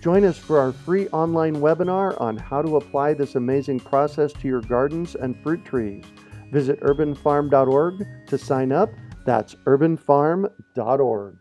Join us for our free online webinar on how to apply this amazing process to your gardens and fruit trees. Visit urbanfarm.org to sign up. That's urbanfarm.org.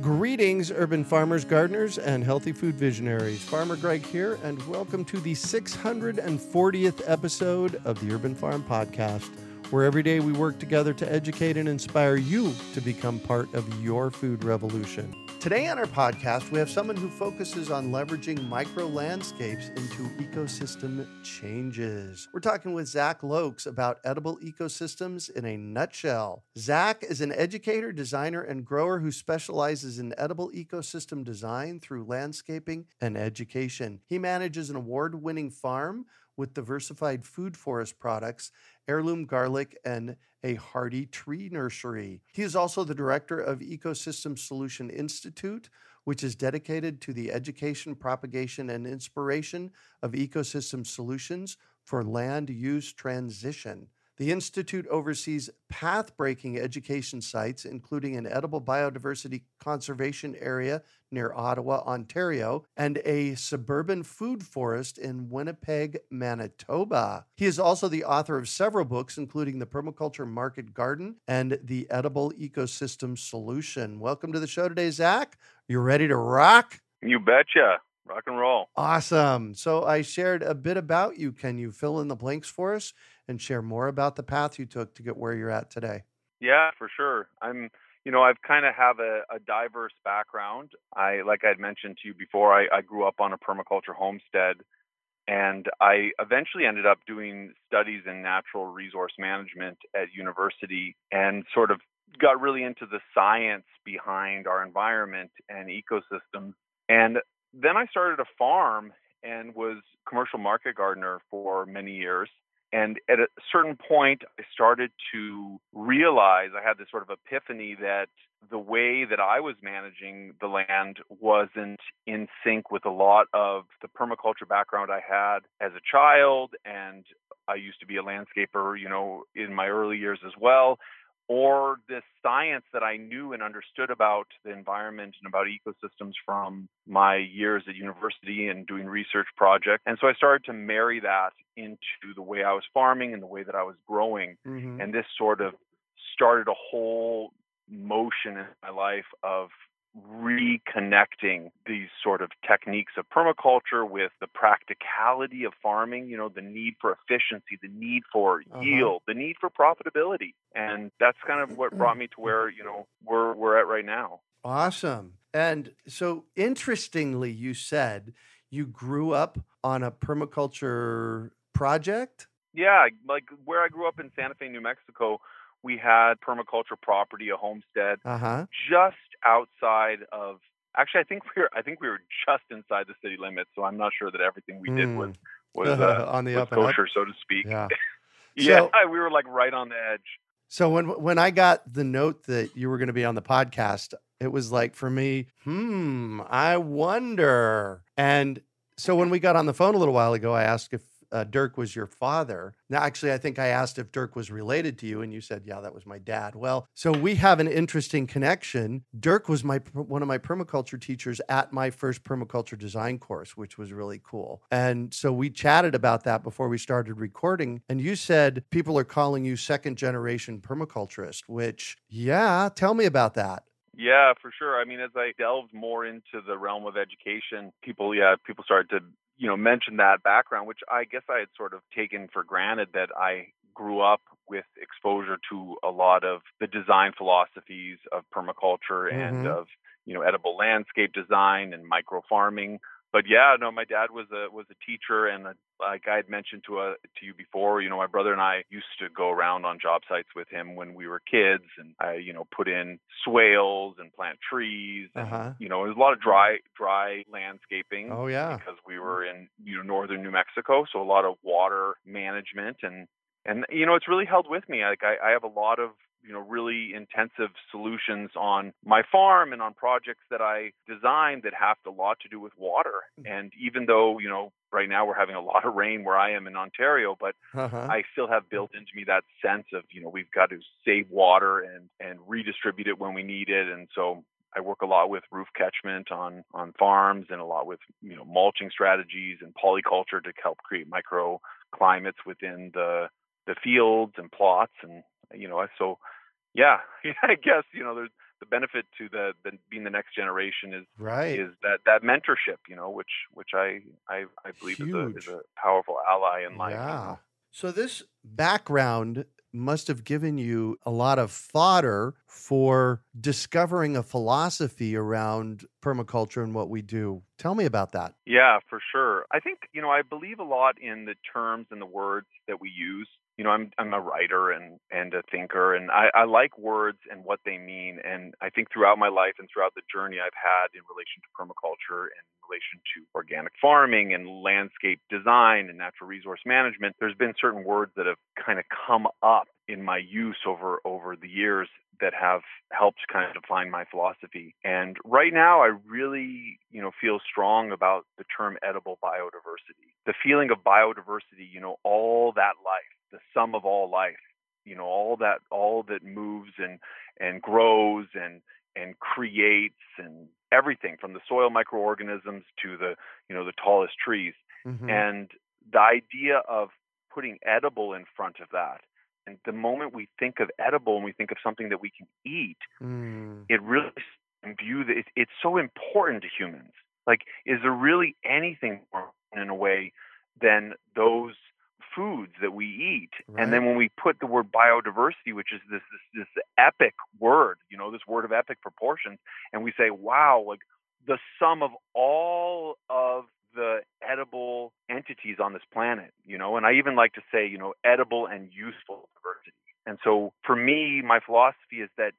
Greetings, urban farmers, gardeners, and healthy food visionaries. Farmer Greg here, and welcome to the 640th episode of the Urban Farm Podcast where every day we work together to educate and inspire you to become part of your food revolution. Today on our podcast, we have someone who focuses on leveraging micro landscapes into ecosystem changes. We're talking with Zach Loeks about edible ecosystems in a nutshell. Zach is an educator, designer, and grower who specializes in edible ecosystem design through landscaping and education. He manages an award winning farm with diversified food forest products, heirloom garlic, and a hardy tree nursery. He is also the director of Ecosystem Solution Institute, which is dedicated to the education, propagation, and inspiration of ecosystem solutions for land use transition. The Institute oversees path breaking education sites, including an edible biodiversity conservation area near Ottawa, Ontario, and a suburban food forest in Winnipeg, Manitoba. He is also the author of several books, including The Permaculture Market Garden and The Edible Ecosystem Solution. Welcome to the show today, Zach. You ready to rock? You betcha. Rock and roll. Awesome. So I shared a bit about you. Can you fill in the blanks for us and share more about the path you took to get where you're at today? Yeah, for sure. I'm, you know, I've kind of have a, a, diverse background. I, like I'd mentioned to you before, I, I grew up on a permaculture homestead and I eventually ended up doing studies in natural resource management at university and sort of got really into the science behind our environment and ecosystems. And then I started a farm and was commercial market gardener for many years. And at a certain point, I started to realize I had this sort of epiphany that the way that I was managing the land wasn't in sync with a lot of the permaculture background I had as a child. And I used to be a landscaper, you know, in my early years as well or this science that I knew and understood about the environment and about ecosystems from my years at university and doing research projects. And so I started to marry that into the way I was farming and the way that I was growing. Mm-hmm. And this sort of started a whole motion in my life of reconnecting these sort of techniques of permaculture with the practicality of farming, you know, the need for efficiency, the need for uh-huh. yield, the need for profitability. And that's kind of what brought me to where, you know, we're we're at right now. Awesome. And so interestingly, you said you grew up on a permaculture project? Yeah, like where I grew up in Santa Fe, New Mexico, we had permaculture property, a homestead, uh-huh. just outside of. Actually, I think we were. I think we were just inside the city limits. So I'm not sure that everything we did was hmm. was uh, on the was up kosher, up. so to speak. Yeah. yeah, so, we were like right on the edge. So when when I got the note that you were going to be on the podcast, it was like for me, hmm, I wonder. And so when we got on the phone a little while ago, I asked if uh, Dirk was your father. Now, actually, I think I asked if Dirk was related to you, and you said, "Yeah, that was my dad." Well, so we have an interesting connection. Dirk was my one of my permaculture teachers at my first permaculture design course, which was really cool. And so we chatted about that before we started recording. And you said people are calling you second generation permaculturist, which, yeah, tell me about that. Yeah, for sure. I mean, as I delved more into the realm of education, people, yeah, people started to you know, mentioned that background, which I guess I had sort of taken for granted that I grew up with exposure to a lot of the design philosophies of permaculture mm-hmm. and of, you know, edible landscape design and micro farming. But yeah, no, my dad was a was a teacher, and a, like I had mentioned to a, to you before, you know, my brother and I used to go around on job sites with him when we were kids, and I, you know, put in swales and plant trees, and Uh-huh. you know, it was a lot of dry dry landscaping Oh yeah. because we mm-hmm. were in you know northern New Mexico, so a lot of water management and and you know it's really held with me. Like I, I have a lot of you know really intensive solutions on my farm and on projects that I design that have a lot to do with water. And even though you know right now we're having a lot of rain where I am in Ontario, but Uh-huh. I still have built into me that sense of you know we've got to save water and and redistribute it when we need it, and so I work a lot with roof catchment on on farms and a lot with you know mulching strategies and polyculture to help create microclimates within the the fields and plots and you know so yeah I guess you know there's the benefit to the, the being the next generation is right. is that that mentorship you know which which I I, I believe is a, is a powerful ally in life. yeah. So this background must have given you a lot of fodder for discovering a philosophy around permaculture and what we do. Tell me about that. Yeah, for sure. I think, you know, I believe a lot in the terms and the words that we use. You know, I'm I'm a writer and and a thinker and I, I like words and what they mean. And I think throughout my life and throughout the journey I've had in relation to permaculture and in relation to organic farming and landscape design and natural resource management, there's been certain words that have kind of come up in my use over over the years that have helped kind of define my philosophy. And right now, I really, you know, feel strong about the term edible biodiversity. The feeling of biodiversity, you know, all that life, the sum of all life, you know, all that, all that moves and and grows and and creates and everything from the soil microorganisms to the, you know, the tallest trees. Mhm. And the idea of putting edible in front of that and the moment we think of edible and we think of something that we can eat, Mm. it really imbue that it, it's so important to humans. Like, is there really anything more in a way than those foods that we eat? And then when we put the word biodiversity, which is this, this this epic word, you know, this word of epic proportions, and we say, wow, like the sum of all of the edible entities on this planet, you know, and I even like to say, you know, edible and useful diversity. And so for me, my philosophy is that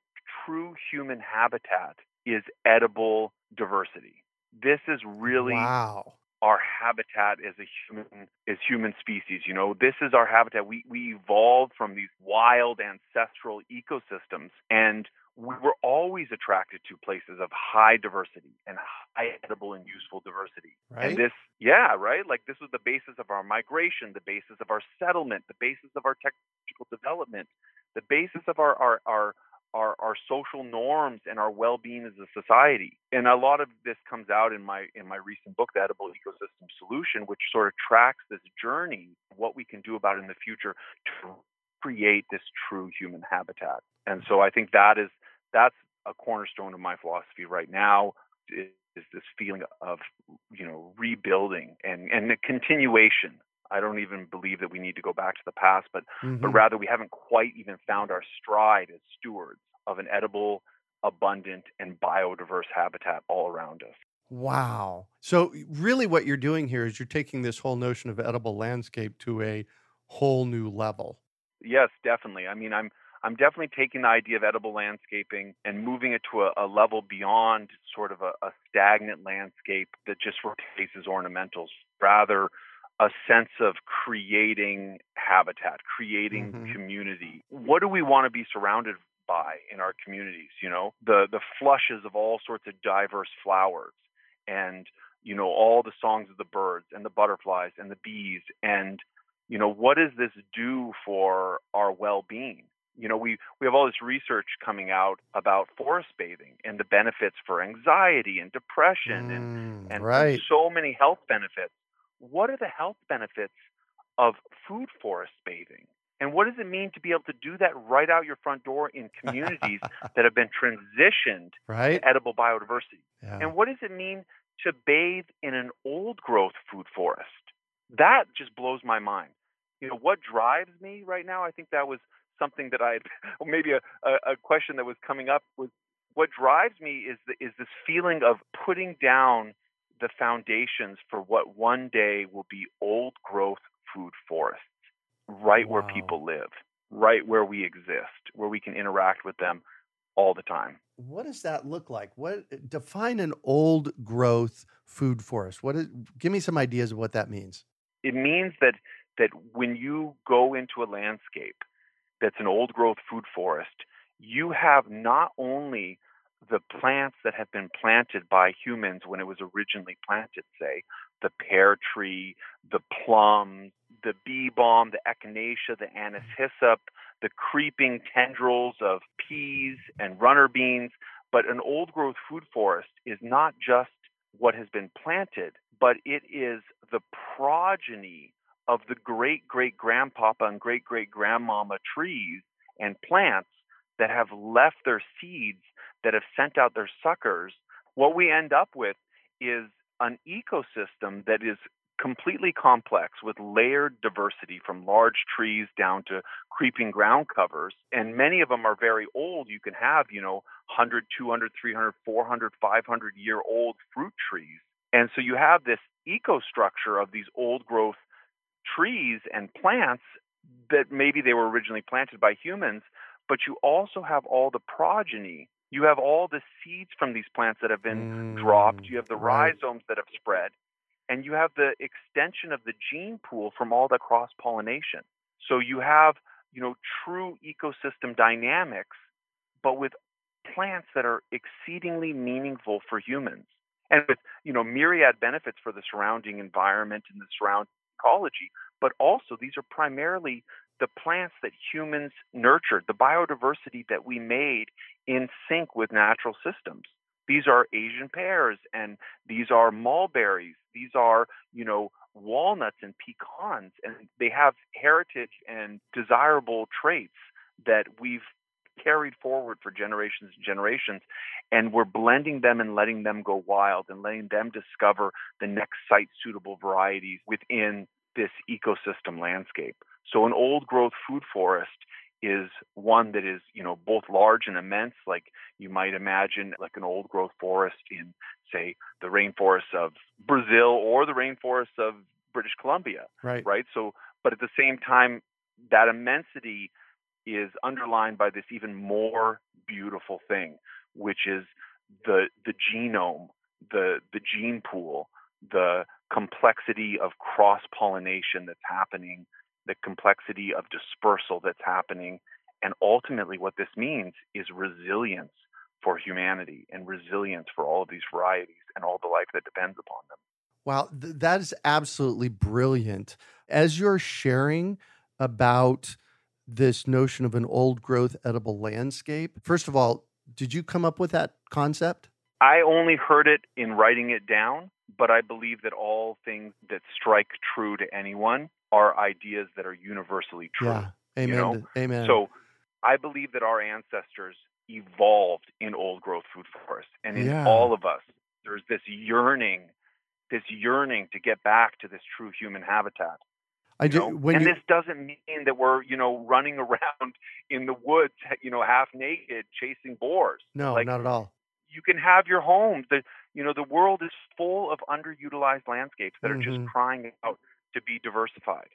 true human habitat is edible diversity. This is really wow. our habitat as a human as human species. You know, this is our habitat. We we evolved from these wild ancestral ecosystems and we were always attracted to places of high diversity and high edible and useful diversity. Right. And this, yeah, right? Like this was the basis of our migration, the basis of our settlement, the basis of our technological development, the basis of our our our our, our social norms and our well-being as a society. And a lot of this comes out in my in my recent book, The Edible Ecosystem Solution, which sort of tracks this journey, what we can do about it in the future to create this true human habitat. And so I think that is that's a cornerstone of my philosophy right now is, is this feeling of you know rebuilding and and the continuation. I don't even believe that we need to go back to the past, but but Mhm. rather we haven't quite even found our stride as stewards of an edible, abundant, and biodiverse habitat all around us. Wow. So really what you're doing here is you're taking this whole notion of edible landscape to a whole new level. Yes, definitely. I mean, I'm I'm definitely taking the idea of edible landscaping and moving it to a, a level beyond sort of a, a stagnant landscape that just replaces ornamentals. Rather, a sense of creating habitat, creating Mhm. community. What do we want to be surrounded by in our communities? You know, the the flushes of all sorts of diverse flowers, and you know all the songs of the birds and the butterflies and the bees, and you know what does this do for our well-being? You know, we we have all this research coming out about forest bathing and the benefits for anxiety and depression and Mm, and, and right. so many health benefits. What are the health benefits of food forest bathing? And what does it mean to be able to do that right out your front door in communities that have been transitioned right? to edible biodiversity? Yeah. And what does it mean to bathe in an old growth food forest? That just blows my mind. You know, what drives me right now? I think that was something that I had, maybe a, a, question that was coming up was what drives me is the, is this feeling of putting down the foundations for what one day will be old growth food forests right wow. where people live, right where we exist, where we can interact with them all the time. What does that look like? What eh, define an old growth food forest? What is give me some ideas of what that means. It means that that when you go into a landscape that's an old growth food forest, you have not only the plants that have been planted by humans when it was originally planted, say, the pear tree, the plum, the bee balm, the echinacea, the mm. anise hyssop, the creeping tendrils of peas and runner beans. But an old growth food forest is not just what has been planted, but it is the progeny of the great great grandpapa and great great grandmama trees and plants that have left their seeds, that have sent out their suckers. What we end up with is an ecosystem that is completely complex with layered diversity from large trees down to creeping ground covers and many of them are very old you can have you know 100 200 300 400 500 year old fruit trees and so you have this ecostructure of these old growth trees and plants that maybe they were originally planted by humans but you also have all the progeny you have all the seeds from these plants that have been mm, dropped. You have the right. rhizomes that have spread. And you have the extension of the gene pool from all the cross pollination. So you have, you know, true ecosystem dynamics, but with plants that are exceedingly meaningful for humans and with, you know, myriad benefits for the surrounding environment and the surrounding ecology. But also, these are primarily the plants that humans nurtured, the biodiversity that we made in sync with natural systems. These are Asian pears and these are mulberries. These are, you know, walnuts and pecans, and they have heritage and desirable traits that we've carried forward for generations and generations. And we're blending them and letting them go wild and letting them discover the next site suitable varieties within this ecosystem landscape. So an old growth food forest is one that is, you know, both large and immense, like you might imagine like an old growth forest in, say, the rainforests of Brazil or the rainforests of British Columbia. Right. Right. So but at the same time, that immensity is underlined by this even more beautiful thing, which is the the genome, the the gene pool, the complexity of cross pollination that's happening the complexity of dispersal that's happening. And ultimately, what this means is resilience for humanity and resilience for all of these varieties and all the life that depends upon them. Wow, th- that is absolutely brilliant. As you're sharing about this notion of an old growth edible landscape, first of all, did you come up with that concept? I only heard it in writing it down, but I believe that all things that strike true to anyone are ideas that are universally true. Yeah. Amen. You know? Amen. So I believe that our ancestors evolved in old growth food forests. And in yeah. all of us, there's this yearning, this yearning to get back to this true human habitat. I do. And you... this doesn't mean that we're, you know, running around in the woods, you know, half naked chasing boars. No, like, not at all. You can have your home. The, you know, the world is full of underutilized landscapes that mm-hmm. are just mm-hmm. crying out to be diversified.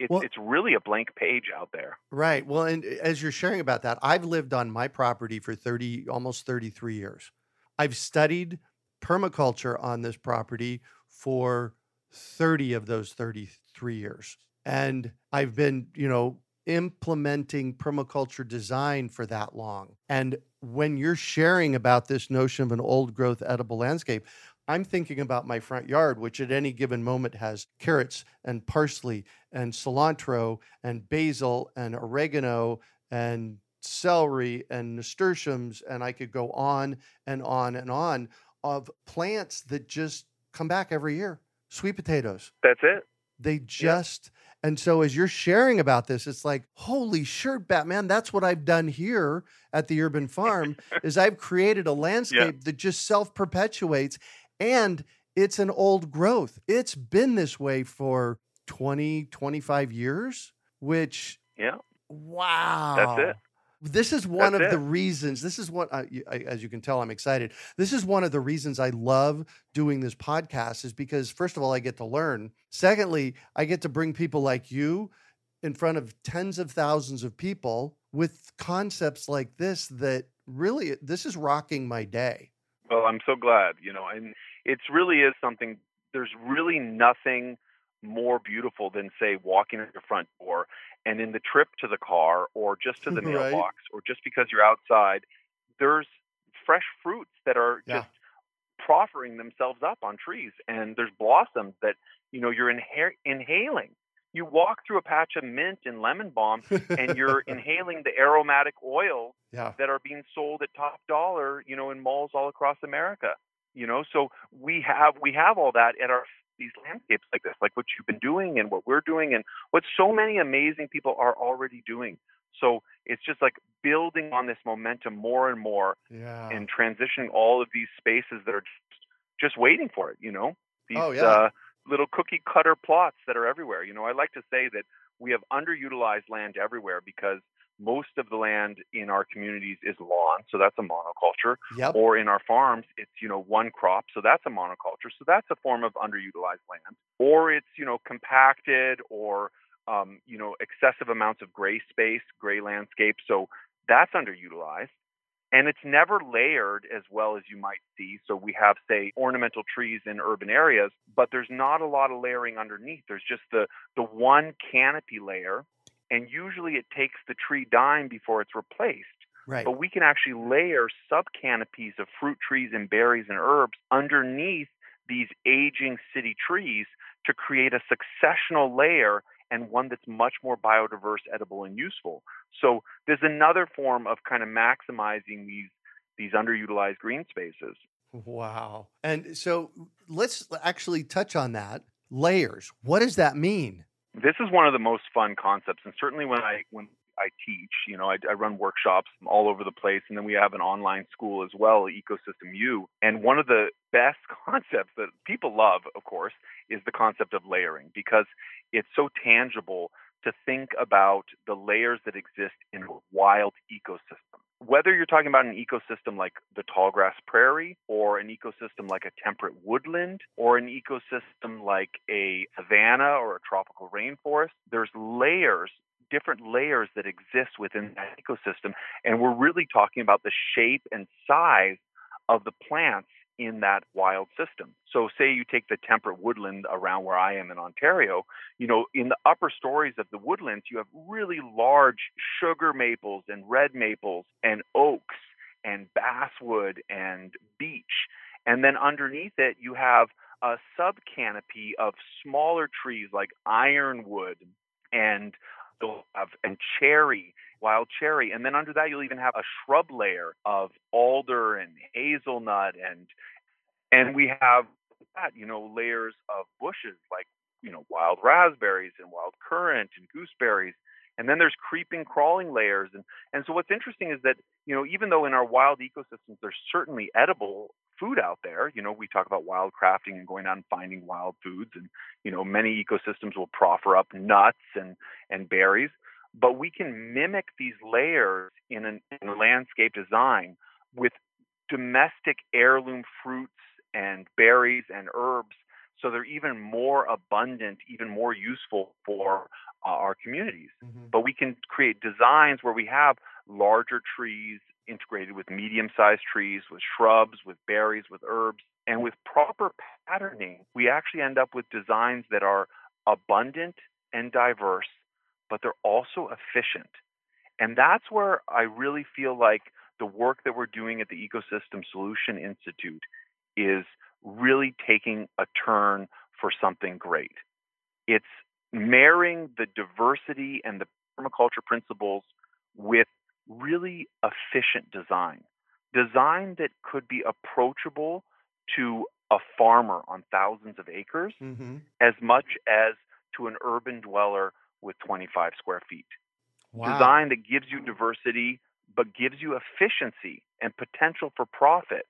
It's, well, it's really a blank page out there. Right. Well, and eh, as you're sharing about that, I've lived on my property for 30, almost 33 years. I've studied permaculture on this property for 30 of those 33 years. And I've been, you know, implementing permaculture design for that long. And when you're sharing about this notion of an old growth edible landscape, I'm thinking about my front yard, which at any given moment has carrots and parsley and cilantro and basil and oregano and celery and nasturtiums. And I could go on and on and on of plants that just come back every year. Sweet potatoes. That's it. They just. Yeah. And so as you're sharing about this, it's like, holy shirt, Batman, that's what I've done here at the urban farm is I've created a landscape yeah. that just self-perpetuates and it's an old growth. It's been this way for 20, 25 years, which Yeah. Wow. That's it. This is one That's of the reasons. This is what, I, I- as you can tell, I'm excited. This is one of the reasons I love doing this podcast, is because first of all, I get to learn. Secondly, I get to bring people like you in front of tens of thousands of people with concepts like this that really this is rocking my day. Well, I'm so glad, you know, and it's really is something. There's really nothing more beautiful than say walking at your front door and in the trip to the car or just to the Right. mailbox or just because you're outside, there's fresh fruits that are Yeah. just proffering themselves up on trees and there's blossoms that, you know, you're inha- inhaling. You walk through a patch of mint and lemon balm and you're inhaling the aromatic oils yeah. that are being sold at top dollar, you know, in malls all across America. You know, so we have we have all that at our these landscapes like this, like what you've been doing and what we're doing and what so many amazing people are already doing. So it's just like building on this momentum more and more Yeah. and transitioning all of these spaces that are just, just waiting for it, you know? These Oh, yeah. uh, little cookie cutter plots that are everywhere. You know, I like to say that we have underutilized land everywhere because most of the land in our communities is lawn, so that's a monoculture, Yep. or in our farms it's, you know, one crop, so that's a monoculture. So that's a form of underutilized land. Or it's, you know, compacted or um, you know, excessive amounts of gray space, gray landscape. So that's underutilized. And it's never layered as well as you might see. So we have, say, ornamental trees in urban areas, but there's not a lot of layering underneath. There's just the, the one canopy layer. And usually it takes the tree dying before it's replaced. Right. But we can actually layer sub canopies of fruit trees and berries and herbs underneath these aging city trees to create a successional layer and one that's much more biodiverse, edible, and useful. So there's another form of kind of maximizing these these underutilized green spaces. Wow. And so let's actually touch on that. Layers. What does that mean? This is one of the most fun concepts, and certainly when I when I teach, you know, I, I run workshops all over the place, and then we have an online school as well, Ecosystem U. And one of the best concepts that people love, of course, is the concept of layering because it's so tangible to think about the layers that exist in a wild ecosystem. Whether you're talking about an ecosystem like the tallgrass prairie, or an ecosystem like a temperate woodland, or an ecosystem like a savanna or a tropical rainforest, there's layers, different layers that exist within that ecosystem. And we're really talking about the shape and size of the plants in that wild system. So say you take the temperate woodland around where I am in Ontario, you know, in the upper stories of the woodlands, you have really large sugar maples and red maples and oaks and basswood and beech. And then underneath it, you have a sub canopy of smaller trees like ironwood and and cherry, wild cherry, and then under that you'll even have a shrub layer of hazelnut and and we have that, you know, layers of bushes like, you know, wild raspberries and wild currant and gooseberries. And then there's creeping, crawling layers. And, and so what's interesting is that, you know, even though in our wild ecosystems there's certainly edible food out there, you know, we talk about wild crafting and going out and finding wild foods. And, you know, many ecosystems will proffer up nuts and, and berries. But we can mimic these layers in, an, in a landscape design with domestic heirloom fruits and berries and herbs so they're even more abundant even more useful for uh, our communities Mm-hmm. but we can create designs where we have larger trees integrated with medium sized trees with shrubs with berries with herbs and with proper patterning we actually end up with designs that are abundant and diverse but they're also efficient and that's where i really feel like the work that we're doing at the ecosystem solution institute is really taking a turn for something great. It's marrying the diversity and the permaculture principles with really efficient design. Design that could be approachable to a farmer on thousands of acres Mm-hmm. as much as to an urban dweller with 25 square feet Wow. design that gives you diversity but gives you efficiency and potential for profit.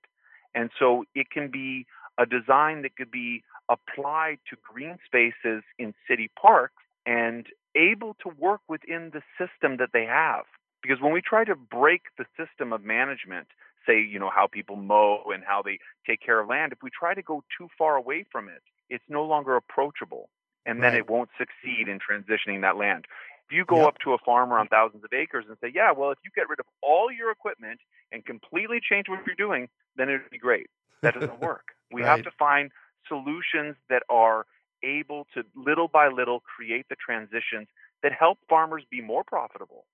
And so it can be a design that could be applied to green spaces in city parks and able to work within the system that they have. Because when we try to break the system of management, say, you know, how people mow and how they take care of land, if we try to go too far away from it, it's no longer approachable. And then Right. it won't succeed in transitioning that land. If you go Yep. up to a farmer on thousands of acres and say, yeah, well, if you get rid of all your equipment and completely change what you're doing, then it would be great. That doesn't work. We have to find solutions that are able to little by little create the transitions that help farmers be more profitable,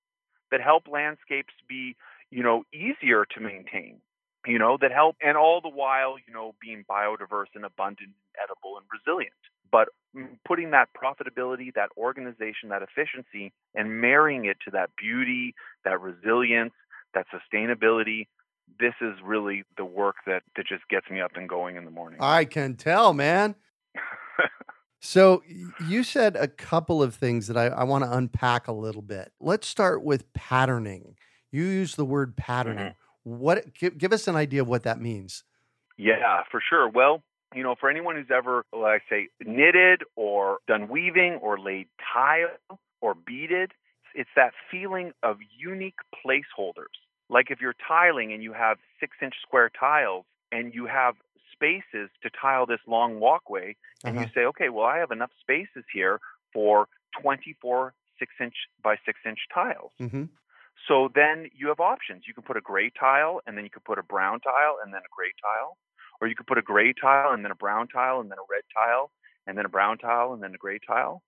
that help landscapes be, you know, easier to maintain, you know, that help and all the while, you know, being biodiverse and abundant, and edible and resilient. But putting that profitability, that organization, that efficiency and marrying it to that beauty, that resilience, that sustainability, this is really the work that, that just gets me up and going in the morning. I can tell, man. So you said a couple of things that I, I want to unpack a little bit. Let's start with patterning. You use the word patterning. Mm-hmm. What give, give us an idea of what that means? Yeah, for sure. Well, you know, for anyone who's ever, like I say, knitted or done weaving or laid tile or beaded, it's that feeling of unique placeholders. Like if you're tiling and you have six inch square tiles and you have spaces to tile this long walkway, and Uh-huh. you say, okay, well, I have enough spaces here for 24 six inch by six inch tiles. hmm So then you have options. You can put a gray tile, and then you can put a brown tile, and then a gray tile. Or you could put a gray tile, and then a brown tile, and then a red tile, and then a brown tile, and then a gray tile,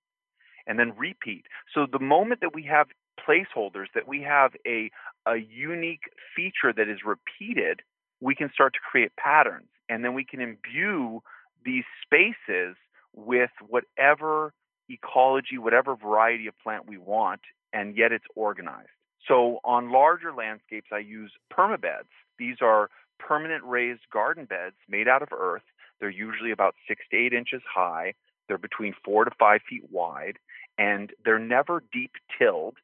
and then repeat. So the moment that we have placeholders, that we have a, a unique feature that is repeated, we can start to create patterns. And then we can imbue these spaces with whatever ecology, whatever variety of plant we want, and yet it's organized. So on larger landscapes, I use permabeds. These are permanent raised garden beds made out of earth. They're usually about six to eight inches high. They're between four to five feet wide, and they're never deep tilled,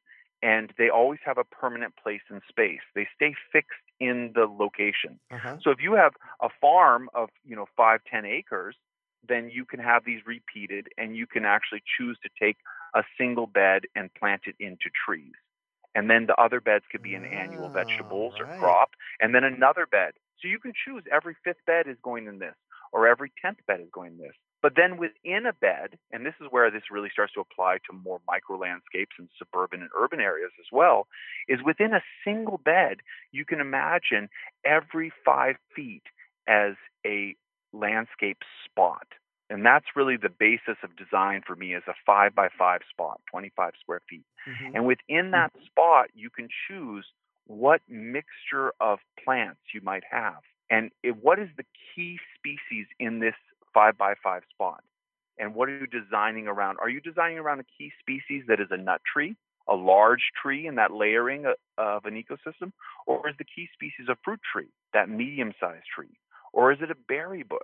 and they always have a permanent place in space. They stay fixed in the location. Uh-huh. So if you have a farm of you know five ten acres, then you can have these repeated, and you can actually choose to take a single bed and plant it into trees. And then the other beds could be in annual Ah, vegetables right. or crop, and then another bed. So you can choose every fifth bed is going in this, or every tenth bed is going in this. But then within a bed, and this is where this really starts to apply to more micro landscapes and suburban and urban areas as well, is within a single bed, you can imagine every five feet as a landscape spot. And that's really the basis of design for me as a five by five spot, 25 square feet. Mhm. And within that spot, you can choose what mixture of plants you might have. And it, what is the key species in this five by five spot? And what are you designing around? Are you designing around a key species that is a nut tree, a large tree in that layering uh, of an ecosystem? Or is the key species a fruit tree, that medium sized tree? Or is it a berry bush?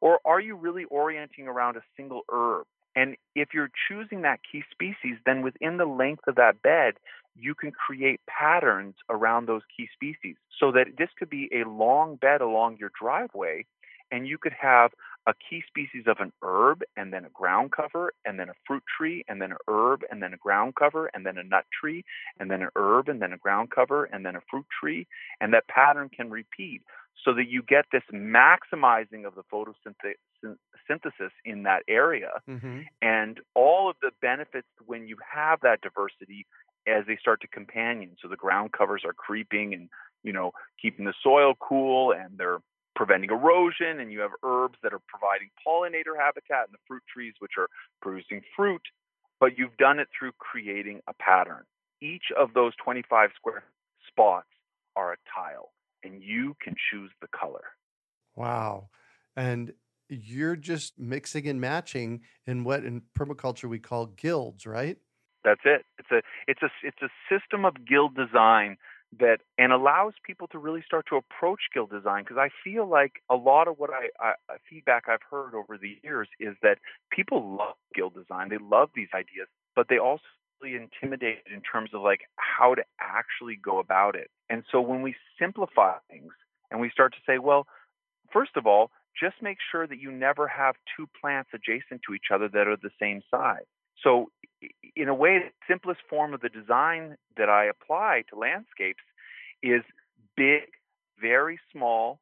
Or are you really orienting around a single herb? And if you're choosing that key species, then within the length of that bed, you can create patterns around those key species so that this could be a long bed along your driveway and you could have a key species of an herb and then a ground cover and then a fruit tree and then a herb and then a ground cover and then a nut tree and then an herb and then a ground cover and then a fruit tree and that pattern can repeat so that you get this maximizing of the photosynthesis in that area Mhm. and all of the benefits when you have that diversity as they start to companion. So the ground covers are creeping and you know keeping the soil cool and they're preventing erosion and you have herbs that are providing pollinator habitat and the fruit trees which are producing fruit but you've done it through creating a pattern each of those 25 square spots are a tile and you can choose the color Wow. And you're just mixing and matching in what in permaculture we call guilds, right? That's it. It's a it's a it's a system of guild design that and allows people to really start to approach guild design because I feel like a lot of what I, I feedback I've heard over the years is that people love guild design. They love these ideas, but they also really intimidated in terms of like how to actually go about it. And so when we simplify things and we start to say, well, first of all, just make sure that you never have two plants adjacent to each other that are the same size. So in a way, the simplest form of the design that I apply to landscapes is big, very small,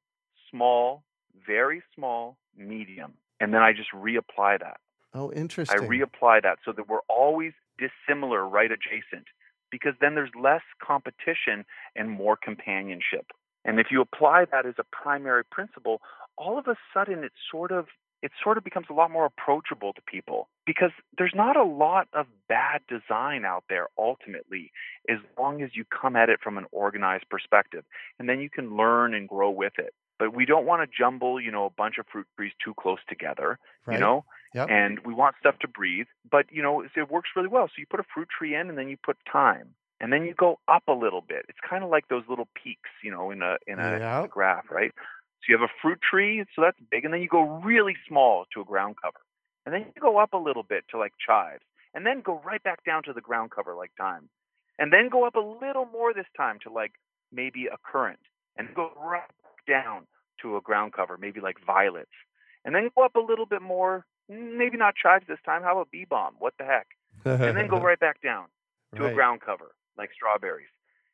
small, very small, medium. And then I just reapply that. Oh, interesting. I reapply that so that we're always dissimilar, right adjacent, because then there's less competition and more companionship. And if you apply that as a primary principle, all of a sudden it sort of it sort of becomes a lot more approachable to people because there's not a lot of bad design out there ultimately as long as you come at it from an organized perspective and then you can learn and grow with it. But we don't want to jumble you know a bunch of fruit trees too close together right. you know yep. and we want stuff to breathe but you know it works really well. So you put a fruit tree in and then you put thyme and then you go up a little bit. It's kind of like those little peaks you know in a in a graph right so you have a fruit tree, so that's big, and then you go really small to a ground cover. And then you go up a little bit to like chives, and then go right back down to the ground cover like thyme. And then go up a little more this time to like maybe a currant, and go right down to a ground cover, maybe like violets. And then go up a little bit more, maybe not chives this time. How about bee balm? What the heck? and then go right back down to Right. a ground cover like strawberries.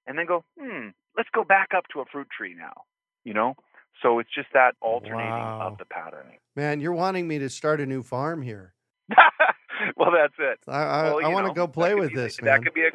And then go, hmm, let's go back up to a fruit tree now. You know? So it's just that alternating Wow. of the patterning. Man, you're wanting me to start a new farm here. well, that's it. I I, Well, I want to go play with be- this, that man. could be a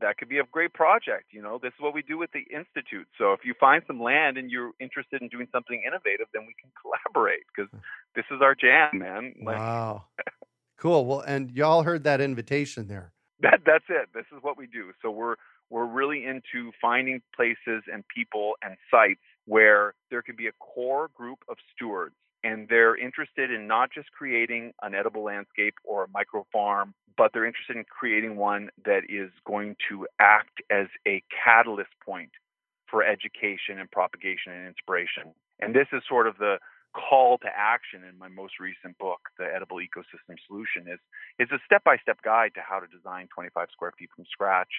that could be a great project. You know, this is what we do with the institute. So if you find some land and you're interested in doing something innovative, then we can collaborate because this is our jam, man. Like, Wow. cool. Well, and y'all heard that invitation there. that that's it. This is what we do. So we're we're really into finding places and people and sites where there can be a core group of stewards and they're interested in not just creating an edible landscape or a micro farm, but they're interested in creating one that is going to act as a catalyst point for education and propagation and inspiration. And this is sort of the call to action in my most recent book, The Edible Ecosystem Solution, is it's a step-by-step guide to how to design 25 square feet from scratch,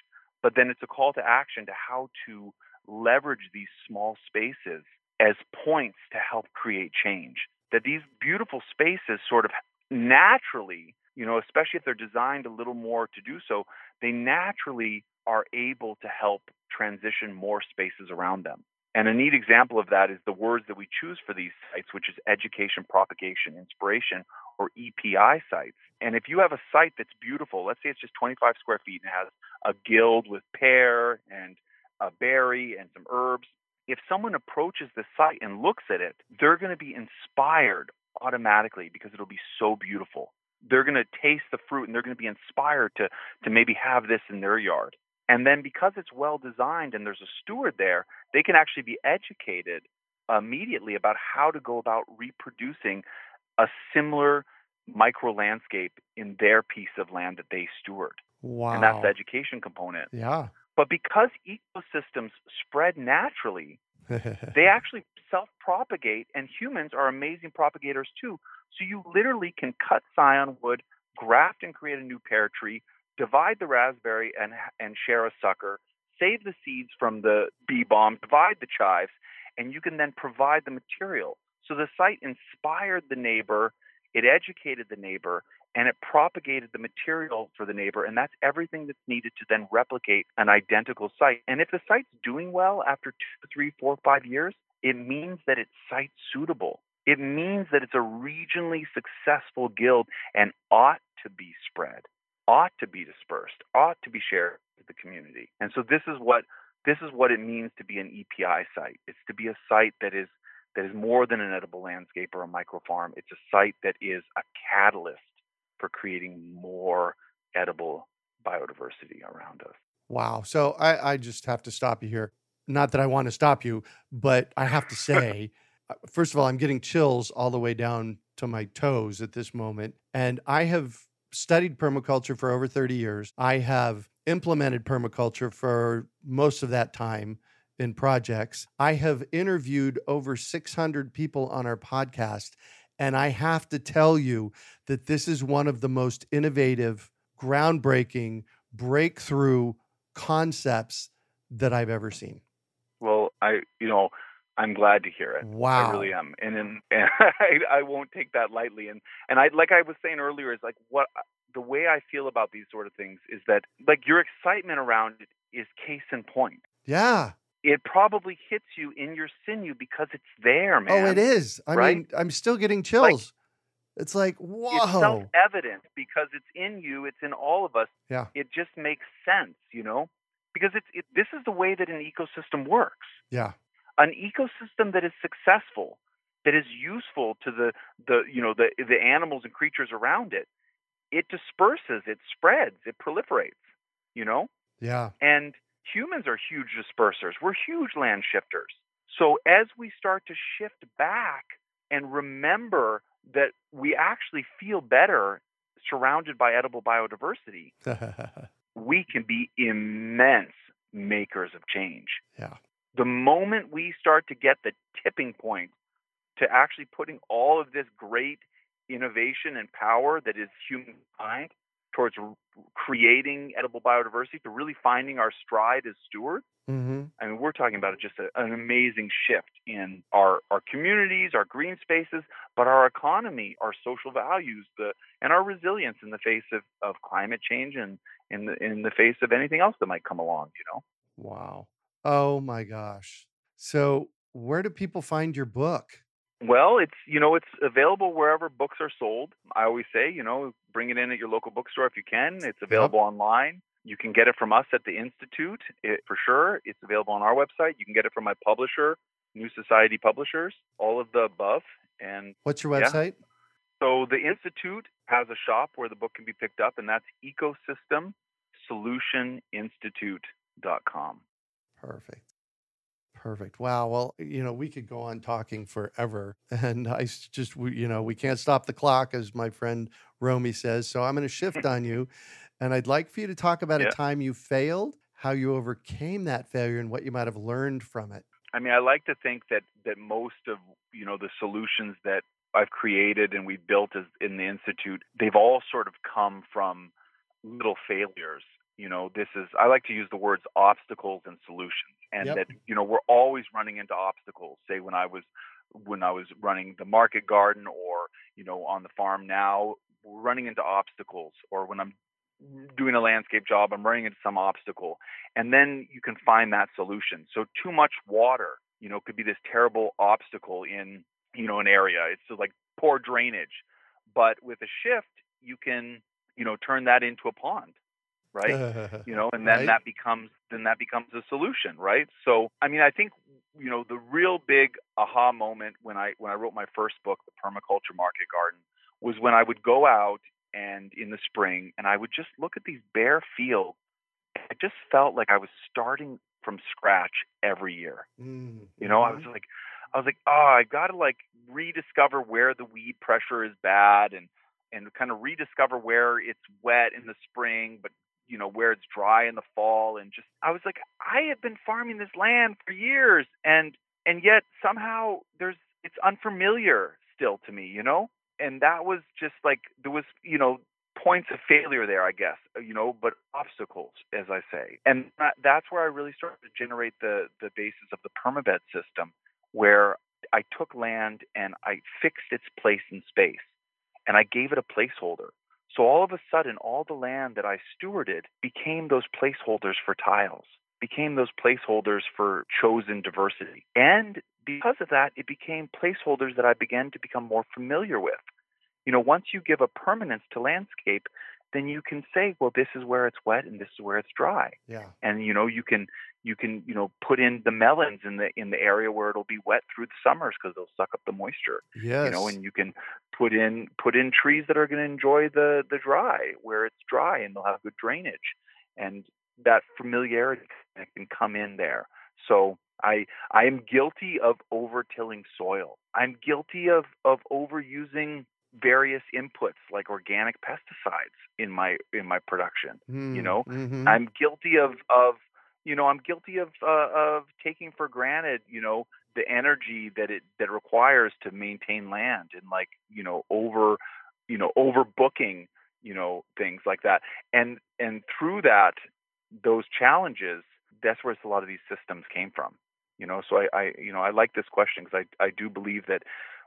but then it's a call to action to how to leverage these small spaces as points to help create change. That these beautiful spaces sort of naturally, you know, especially if they're designed a little more to do so, they naturally are able to help transition more spaces around them. And a neat example of that is the words that we choose for these sites, which is education, propagation, inspiration, or EPI sites. And if you have a site that's beautiful, let's say it's just 25 square feet and it has a guild with pear and a berry and some herbs, if someone approaches the site and looks at it, they're going to be inspired automatically because it'll be so beautiful. They're going to taste the fruit and they're going to be inspired to to maybe have this in their yard. And then because it's well designed and there's a steward there, they can actually be educated immediately about how to go about reproducing a similar micro landscape in their piece of land that they steward. Wow. And that's the education component. Yeah. But because ecosystems spread naturally, they actually self propagate, and humans are amazing propagators too. So you literally can cut scion wood, graft and create a new pear tree, divide the raspberry and, and share a sucker, save the seeds from the bee balm, divide the chives, and you can then provide the material. So the site inspired the neighbor, it educated the neighbor, and it propagated the material for the neighbor. And that's everything that's needed to then replicate an identical site. And if the site's doing well after two, three, four, five years, it means that it's site suitable. It means that it's a regionally successful guild and ought to be spread, ought to be dispersed, ought to be shared with the community. And so this is what this is what it means to be an EPI site. It's to be a site that is that is more than an edible landscape or a micro farm. It's a site that is a catalyst for creating more edible biodiversity around us. Wow. So I, I just have to stop you here. Not that I want to stop you, but I have to say, uh, first of all, I'm getting chills all the way down to my toes at this moment. And I have studied permaculture for over 30 years. I have implemented permaculture for most of that time in projects. I have interviewed over 600 people on our podcast. And I have to tell you that this is one of the most innovative, groundbreaking, breakthrough concepts that I've ever seen. Well, I you know I'm glad to hear it. Wow. I really am, and, and, and I, I won't take that lightly. And and I like I was saying earlier is like what the way I feel about these sort of things is that like your excitement around it is case in point. Yeah. It probably hits you in your sinew because it's there, man. Oh, it is. I right? mean, I'm still getting chills. it's like, It's whoa. self-evident because it's in you. It's in all of us. Yeah. It just makes sense, you know, because it's it, this is the way that an ecosystem works. Yeah. An ecosystem that is successful, that is useful to the the you know the the animals and creatures around it, it disperses, it spreads, it proliferates, you know. Yeah. And humans are huge dispersers. We're huge land shifters. So as we start to shift back and remember that we actually feel better surrounded by edible biodiversity, we can be immense makers of change. yeah. The moment we start to get the tipping point to actually putting all of this great innovation and power that is humankind towards creating edible biodiversity, to really finding our stride as stewards, Mm-hmm. I mean, we're talking about just a, an amazing shift in our, our communities, our green spaces, but our economy, our social values, the and our resilience in the face of, of climate change and in the in the face of anything else that might come along. You know. Wow. Oh my gosh. So, where do people find your book? Well, it's you know it's available wherever books are sold. I always say you know bring it in at your local bookstore if you can. It's available online. You can get it from us at the institute it, for sure. It's available on our website. You can get it from my publisher, New Society Publishers. All of the above. And What's your Yeah. website? so the institute has a shop where the book can be picked up, and that's ecosystemsolutioninstitute.com. Perfect. Perfect. Wow. Well, you know, we could go on talking forever. And I just, we, you know, we can't stop the clock, as my friend Romy says. So I'm going to shift on you. And I'd like for you to talk about Yeah. a time you failed, how you overcame that failure, and what you might have learned from it. I mean, I like to think that that most of you know the solutions that I've created and we built as in the institute, they've all sort of come from little failures. You know, this is I like to use the words obstacles and solutions, and Yep. that you know we're always running into obstacles. Say when I was when I was running the market garden, or you know on the farm now, we're running into obstacles, or when I'm doing a landscape job, I'm running into some obstacle and then you can find that solution. So too much water, you know, could be this terrible obstacle in, you know, an area. It's like poor drainage. But with a shift, you can, you know, turn that into a pond, right? you know, and then Right. that becomes then that becomes a solution, right? So, I mean, I think you know the real big aha moment when I when I wrote my first book, The Permaculture Market Garden, was when I would go out and in the spring and I would just look at these bare fields. I just felt like I was starting from scratch every year. Mm, You know, I was like, I was like, oh, I got to like rediscover where the weed pressure is bad and and kind of rediscover where it's wet in the spring, but you know where it's dry in the fall. And just, I was like, I have been farming this land for years, and and yet somehow there's it's unfamiliar still to me, you know. And that was just like there was, you know, points of failure there, I guess, uh, you know, but obstacles, as I say. And that, that's where I really started to generate the the basis of the permabed system, where I took land and I fixed its place in space, and I gave it a placeholder. So all of a sudden, all the land that I stewarded became those placeholders for tiles, became those placeholders for chosen diversity. And because of that, it became placeholders that I began to become more familiar with. You know, once you give a permanence to landscape, then you can say, well, this is where it's wet and this is where it's dry. Yeah. And you know, you can you can you know put in the melons in the in the area where it'll be wet through the summers because they'll suck up the moisture Yes. you know and you can put in put in trees that are going to enjoy the the dry where it's dry and they'll have good drainage and that familiarity can come in there so i i am guilty of over tilling soil i'm guilty of of overusing various inputs like organic pesticides in my in my production Mm, know, mhm. I'm guilty of of you know I'm guilty of uh, of taking for granted you know the energy that it that requires to maintain land and like you know over you know overbooking you know things like that. And and through that those challenges that's where a lot of these systems came from you know? So I, I you know I like this question because I I do believe that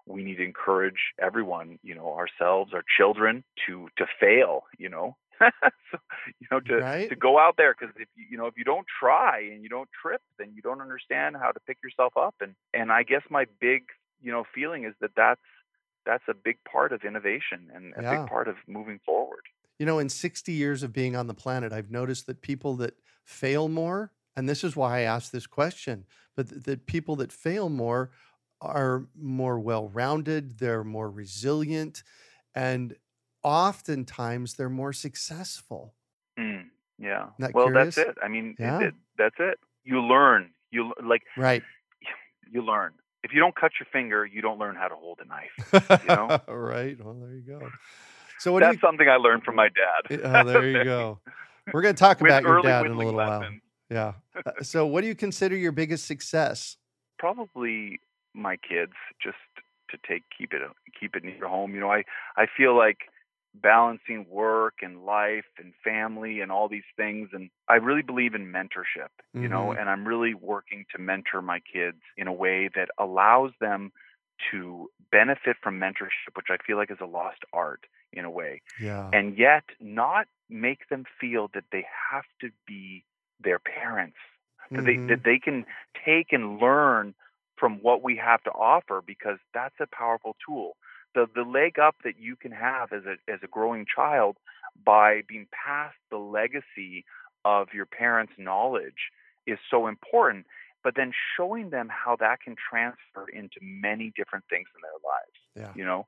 we need to encourage everyone, you know, ourselves, our children to to fail, you know. so, you know, to Right? to go out there because if you you know if you don't try and you don't trip, then you don't understand how to pick yourself up. And and I guess my big you know feeling is that that's that's a big part of innovation and a Yeah. big part of moving forward. You know, in 60 years of being on the planet, I've noticed that people that fail more, and this is why I asked this question, but th- that people that fail more are more well rounded, they're more resilient, and oftentimes they're more successful. Mm, yeah. Well, that's it. I mean, Yeah. it, that's it. You learn. You like Right. you learn. If you don't cut your finger, you don't learn how to hold a knife. You know? right. Well, there you go. So, what That's something I learned from my dad. you? Oh, there you go. We're going to talk about your dad in a little while. Yeah. Uh, So, what do you consider your biggest success? Probably my kids, just to take keep it keep it near home. You know, I I feel like balancing work and life and family and all these things and I really believe in mentorship, you know, Mhm. and I'm really working to mentor my kids in a way that allows them to benefit from mentorship, which I feel like is a lost art in a way. Yeah. and yet not make them feel that they have to be their parents that they Mhm. that they can take and learn from what we have to offer because that's a powerful tool the the leg up that you can have as a as a growing child by being passed the legacy of your parents knowledge is so important but then showing them how that can transfer into many different things in their lives Yeah. you know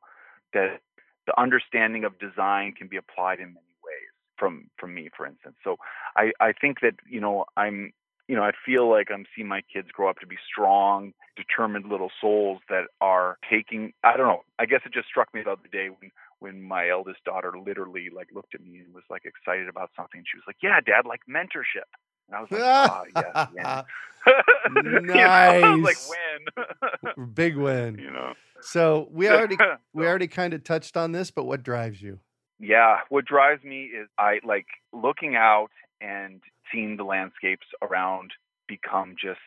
that the understanding of design can be applied in many ways from from me for instance so i i think that you know i'm you know i feel like i'm seeing my kids grow up to be strong determined little souls that are taking i don't know i guess it just struck me the other day when when my eldest daughter literally like looked at me and was like excited about something she was like yeah dad like mentorship and i was like ah yeah, when You know, I was like Nice. when Big win. you know So we already we already kind of touched on this, but what drives you? Yeah, what drives me is I like looking out and seeing the landscapes around become just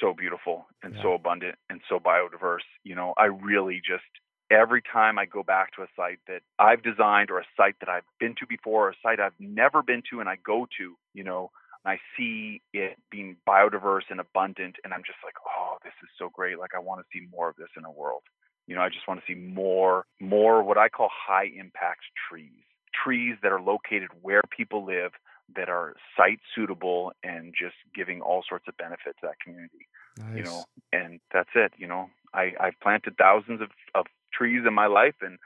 so beautiful and Yeah. so abundant and so biodiverse. You know, I really just every time I go back to a site that I've designed or a site that I've been to before, or a site I've never been to and I go to, you know, and I see it being biodiverse and abundant and I'm just like, "Oh, this is so great. Like I want to see more of this in our world." You know, I just want to see more more what I call high impact trees. Trees that are located where people live that are site suitable and just giving all sorts of benefit to that community. Nice. You know, and that's it. You know, I, I've planted thousands of, of trees in my life and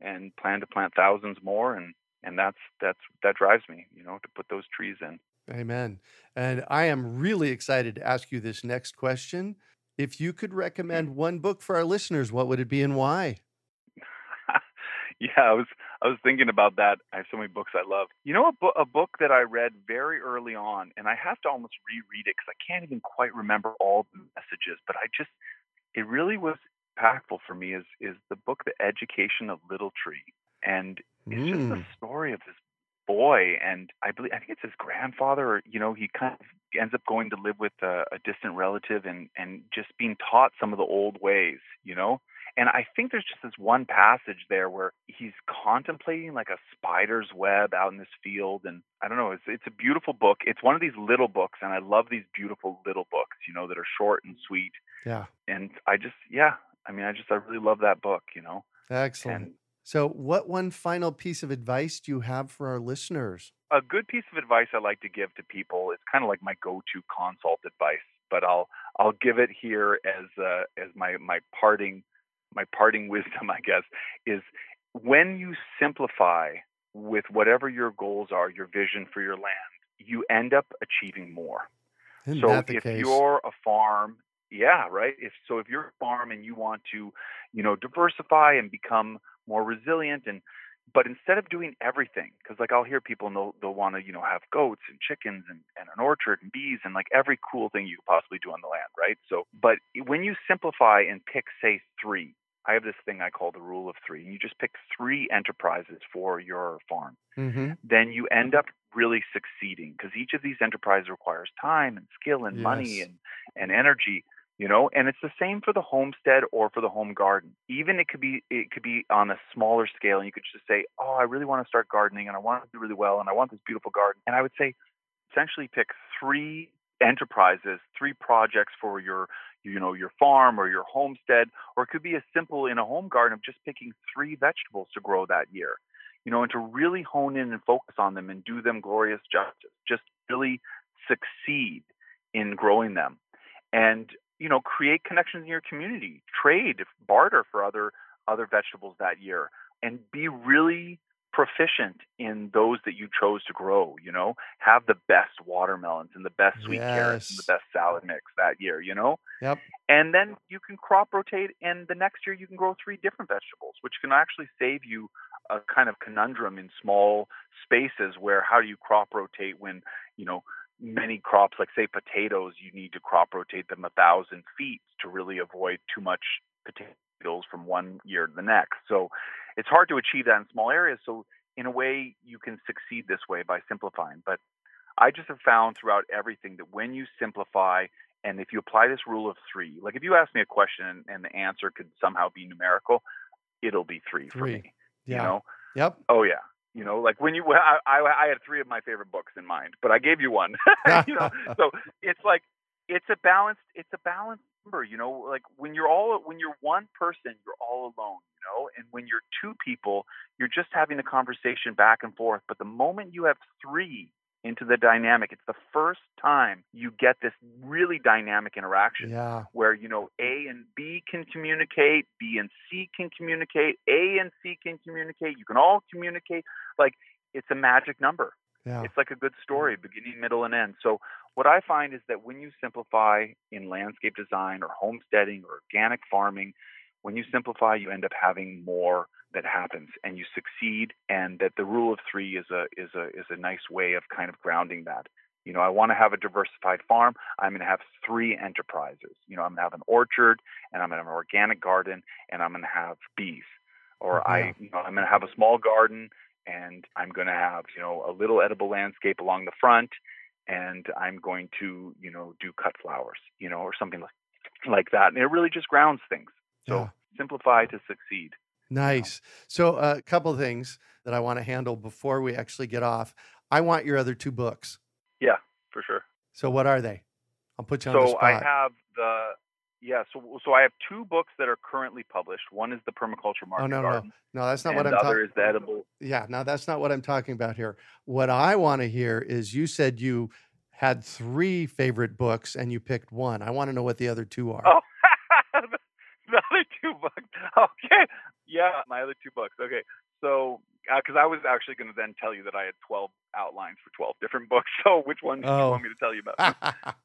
and plan to plant thousands more and and that's that's that drives me, you know, to put those trees in. Amen. And I am really excited to ask you this next question. If you could recommend one book for our listeners, what would it be and why? yeah, I was I was thinking about that. I have so many books I love. You know, a, bo- a book that I read very early on, and I have to almost reread it because I can't even quite remember all the messages. But I just, it really was impactful for me. Is is the book The Education of Little Tree, and it's just the Mm, story of this boy, and I believe I think it's his grandfather. Or, you know, he kind of ends up going to live with a, a distant relative, and and just being taught some of the old ways. You know, and I think there's just this one passage there where he's contemplating like a spider's web out in this field, and I don't know. It's it's a beautiful book. It's one of these little books, and I love these beautiful little books. You know, that are short and sweet, yeah, and I just yeah. I mean, I just I really love that book. You know, excellent. and So, what one final piece of advice do you have for our listeners? a good piece of advice I like to give to people is kind of like my go-to consult advice, but I'll I'll give it here as uh, as my my parting my parting wisdom, I guess, is when you simplify with whatever your goals are, your vision for your land, you end up achieving more. Isn't so that the if case? you're a farm, yeah, right. If so, if you're a farm and you want to, you know, diversify and become more resilient, and but instead of doing everything, because like I'll hear people and they'll they'll want to, you know, have goats and chickens and, and an orchard and bees and like every cool thing you could possibly do on the land, right? So, but when you simplify and pick, say, three, I have this thing I call the rule of three, you just pick three enterprises for your farm. Hmm then you end up really succeeding because each of these enterprises requires time and skill and money and, and energy. you know and it's the same for the homestead or for the home garden. Even it could be it could be on a smaller scale and you could just say oh i really want to start gardening and i want to do really well and i want this beautiful garden. And i would say essentially pick three enterprises three projects for your you know your farm or your homestead or it could be as simple in a home garden of just picking three vegetables to grow that year you know and to really hone in and focus on them and do them glorious justice just really succeed in growing them. And you know create connections in your community trade barter for other other vegetables that year and be really proficient in those that you chose to grow you know have the best watermelons and the best sweet yes. carrots and the best salad mix that year you know yep and then you can crop rotate and the next year you can grow three different vegetables which can actually save you a kind of conundrum in small spaces where how do you crop rotate when you know many crops, like say potatoes, you need to crop rotate them a thousand feet to really avoid too much potatoes from one year to the next. So it's hard to achieve that in small areas. So in a way, you can succeed this way by simplifying. But I just have found throughout everything that when you simplify and if you apply this rule of three, like if you ask me a question and the answer could somehow be numerical, it'll be three, three. for me. Yeah. You know? Yep. Oh yeah. You know, like when you, I, I, I had three of my favorite books in mind, but I gave you one. you know, so it's like it's a balanced, it's a balanced number. You know, like when you're all, when you're one person, you're all alone. You know, and when you're two people, you're just having a conversation back and forth. But the moment you have three, into the dynamic. It's the first time you get this really dynamic interaction yeah. where, you know, A and B can communicate, B and C can communicate, A and C can communicate. You can all communicate. Like it's a magic number. Yeah. It's like a good story, beginning, middle, and end. So what I find is that when you simplify in landscape design or homesteading or organic farming, when you simplify, you end up having more that happens and you succeed and that the rule of 3 is a is a is a nice way of kind of grounding that. You know, I want to have a diversified farm. I'm going to have three enterprises. You know, I'm going to have an orchard and I'm going to have an organic garden and I'm going to have bees. Or I, you know, I'm going to have a small garden and I'm going to have, you know, a little edible landscape along the front and I'm going to, you know, do cut flowers, you know, or something like, like that. And it really just grounds things. So yeah. simplify to succeed. Nice. So uh, a couple things that I want to handle before we actually get off. I want your other two books. Yeah, for sure. So what are they? I'll put you on the spot. So I have the yeah. So so I have two books that are currently published. One is the permaculture market. Oh no garden, no no that's not what I'm talking. The other is the edible. Yeah, no, that's not what I'm talking about here. What I want to hear is you said you had three favorite books and you picked one. I want to know what the other two are. Oh, the other two books. Okay, yeah, my other two books. Okay, so because uh, I was actually going to then tell you that I had 12 outlines for 12 different books. So which one do oh. you want me to tell you about?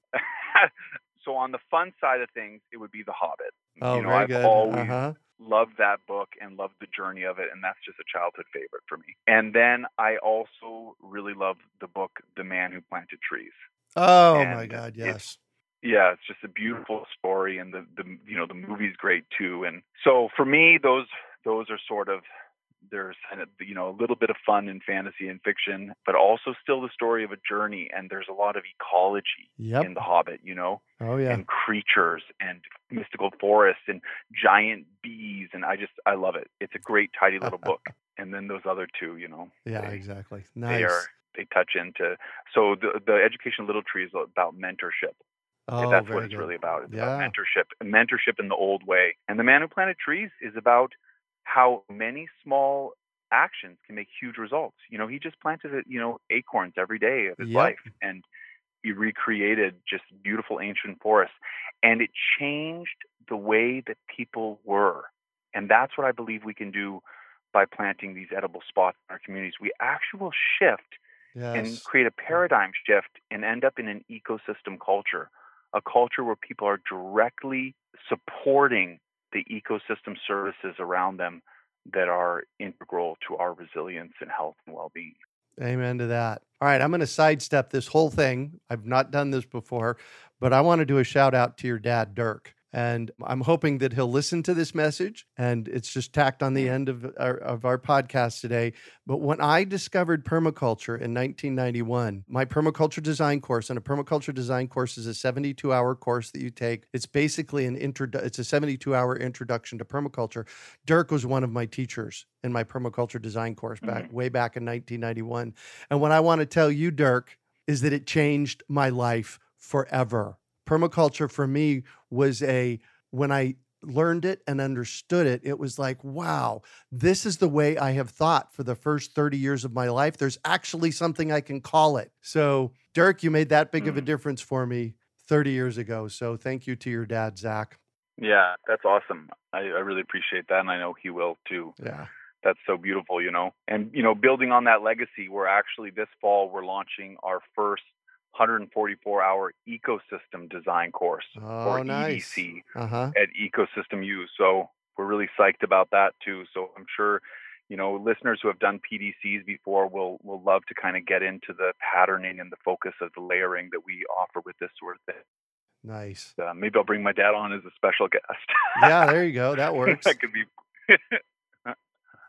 so on the fun side of things, it would be The Hobbit. Oh, you know, very I've good. always uh-huh. loved that book and loved the journey of it, and that's just a childhood favorite for me. And then I also really love the book The Man Who Planted Trees. Oh and my God, yes yeah, it's just a beautiful story, and the the you know the movie's great too. And so for me, those those are sort of there's you know a little bit of fun in fantasy and fiction, but also still the story of a journey. And there's a lot of ecology yep. in The Hobbit, you know, oh yeah, and creatures and mystical forests and giant bees, and I just I love it. It's a great tidy little book. And then those other two, you know, yeah, they, exactly. Nice. They are they touch into so the the education little tree is about mentorship Oh, that's what it's good. really about. It's yeah. about mentorship, mentorship in the old way. And the man who planted trees is about how many small actions can make huge results. You know, he just planted, uh, you know, acorns every day of his yep. life, and he recreated just beautiful ancient forests, and it changed the way that people were. And that's what I believe we can do by planting these edible spots in our communities. We actually will shift yes. and create a paradigm shift and end up in an ecosystem culture a culture where people are directly supporting the ecosystem services around them that are integral to our resilience and health and well-being. Amen to that. All right, I'm going to sidestep this whole thing. I've not done this before, but I want to do a shout out to your dad, Dirk. And I'm hoping that he'll listen to this message and it's just tacked on the end of our, of our podcast today. But when I discovered permaculture in 1991, my permaculture design course, and a permaculture design course is a 72 hour course that you take. It's basically an intro, it's a 72 hour introduction to permaculture. Dirk was one of my teachers in my permaculture design course back mm-hmm. way back in 1991. And what I want to tell you, Dirk, is that it changed my life forever. Permaculture for me was a when I learned it and understood it, it was like, wow, this is the way I have thought for the first 30 years of my life. There's actually something I can call it. So, Dirk, you made that big mm. of a mm. difference for me 30 years ago. So, thank you to your dad, Zach. Yeah, that's awesome. I, I really appreciate that. And I know he will too. Yeah that's so beautiful, you know. And you know, building on that legacy, we're actually this fall we're launching our first 144 hour ecosystem design course oh, or nice. EDC uh-huh. at Ecosystem U. So we're really psyched about that too. So I'm sure you know listeners who have done PDCs before will will love to kind of get into the patterning and the focus of the layering that we offer with this sort of thing. Nice. Uh, maybe I'll bring my dad on as a special guest. yeah, there you go. That works. that could be.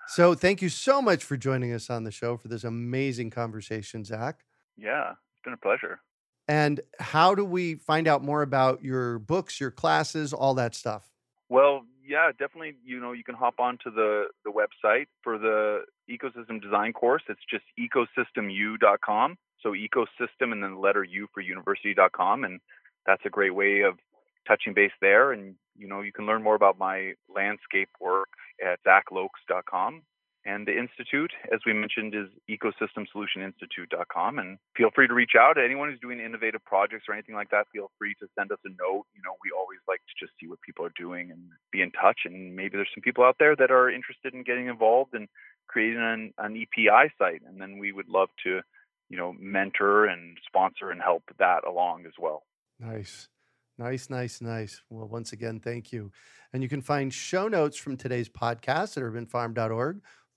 so, thank you so much for joining us on the show for this amazing conversation, Zach. Yeah, been a pleasure. And how do we find out more about your books, your classes, all that stuff? Well, yeah, definitely. You know, you can hop onto the the website for the ecosystem design course. It's just ecosystemu.com. So ecosystem and then the letter U for university.com, and that's a great way of touching base there. And you know, you can learn more about my landscape work at zachloeks.com. And the institute, as we mentioned, is ecosystemsolutioninstitute.com. And feel free to reach out anyone who's doing innovative projects or anything like that. Feel free to send us a note. You know, we always like to just see what people are doing and be in touch. And maybe there's some people out there that are interested in getting involved and creating an, an EPI site. And then we would love to, you know, mentor and sponsor and help that along as well. Nice. Nice, nice, nice. Well, once again, thank you. And you can find show notes from today's podcast at urbanfarm.org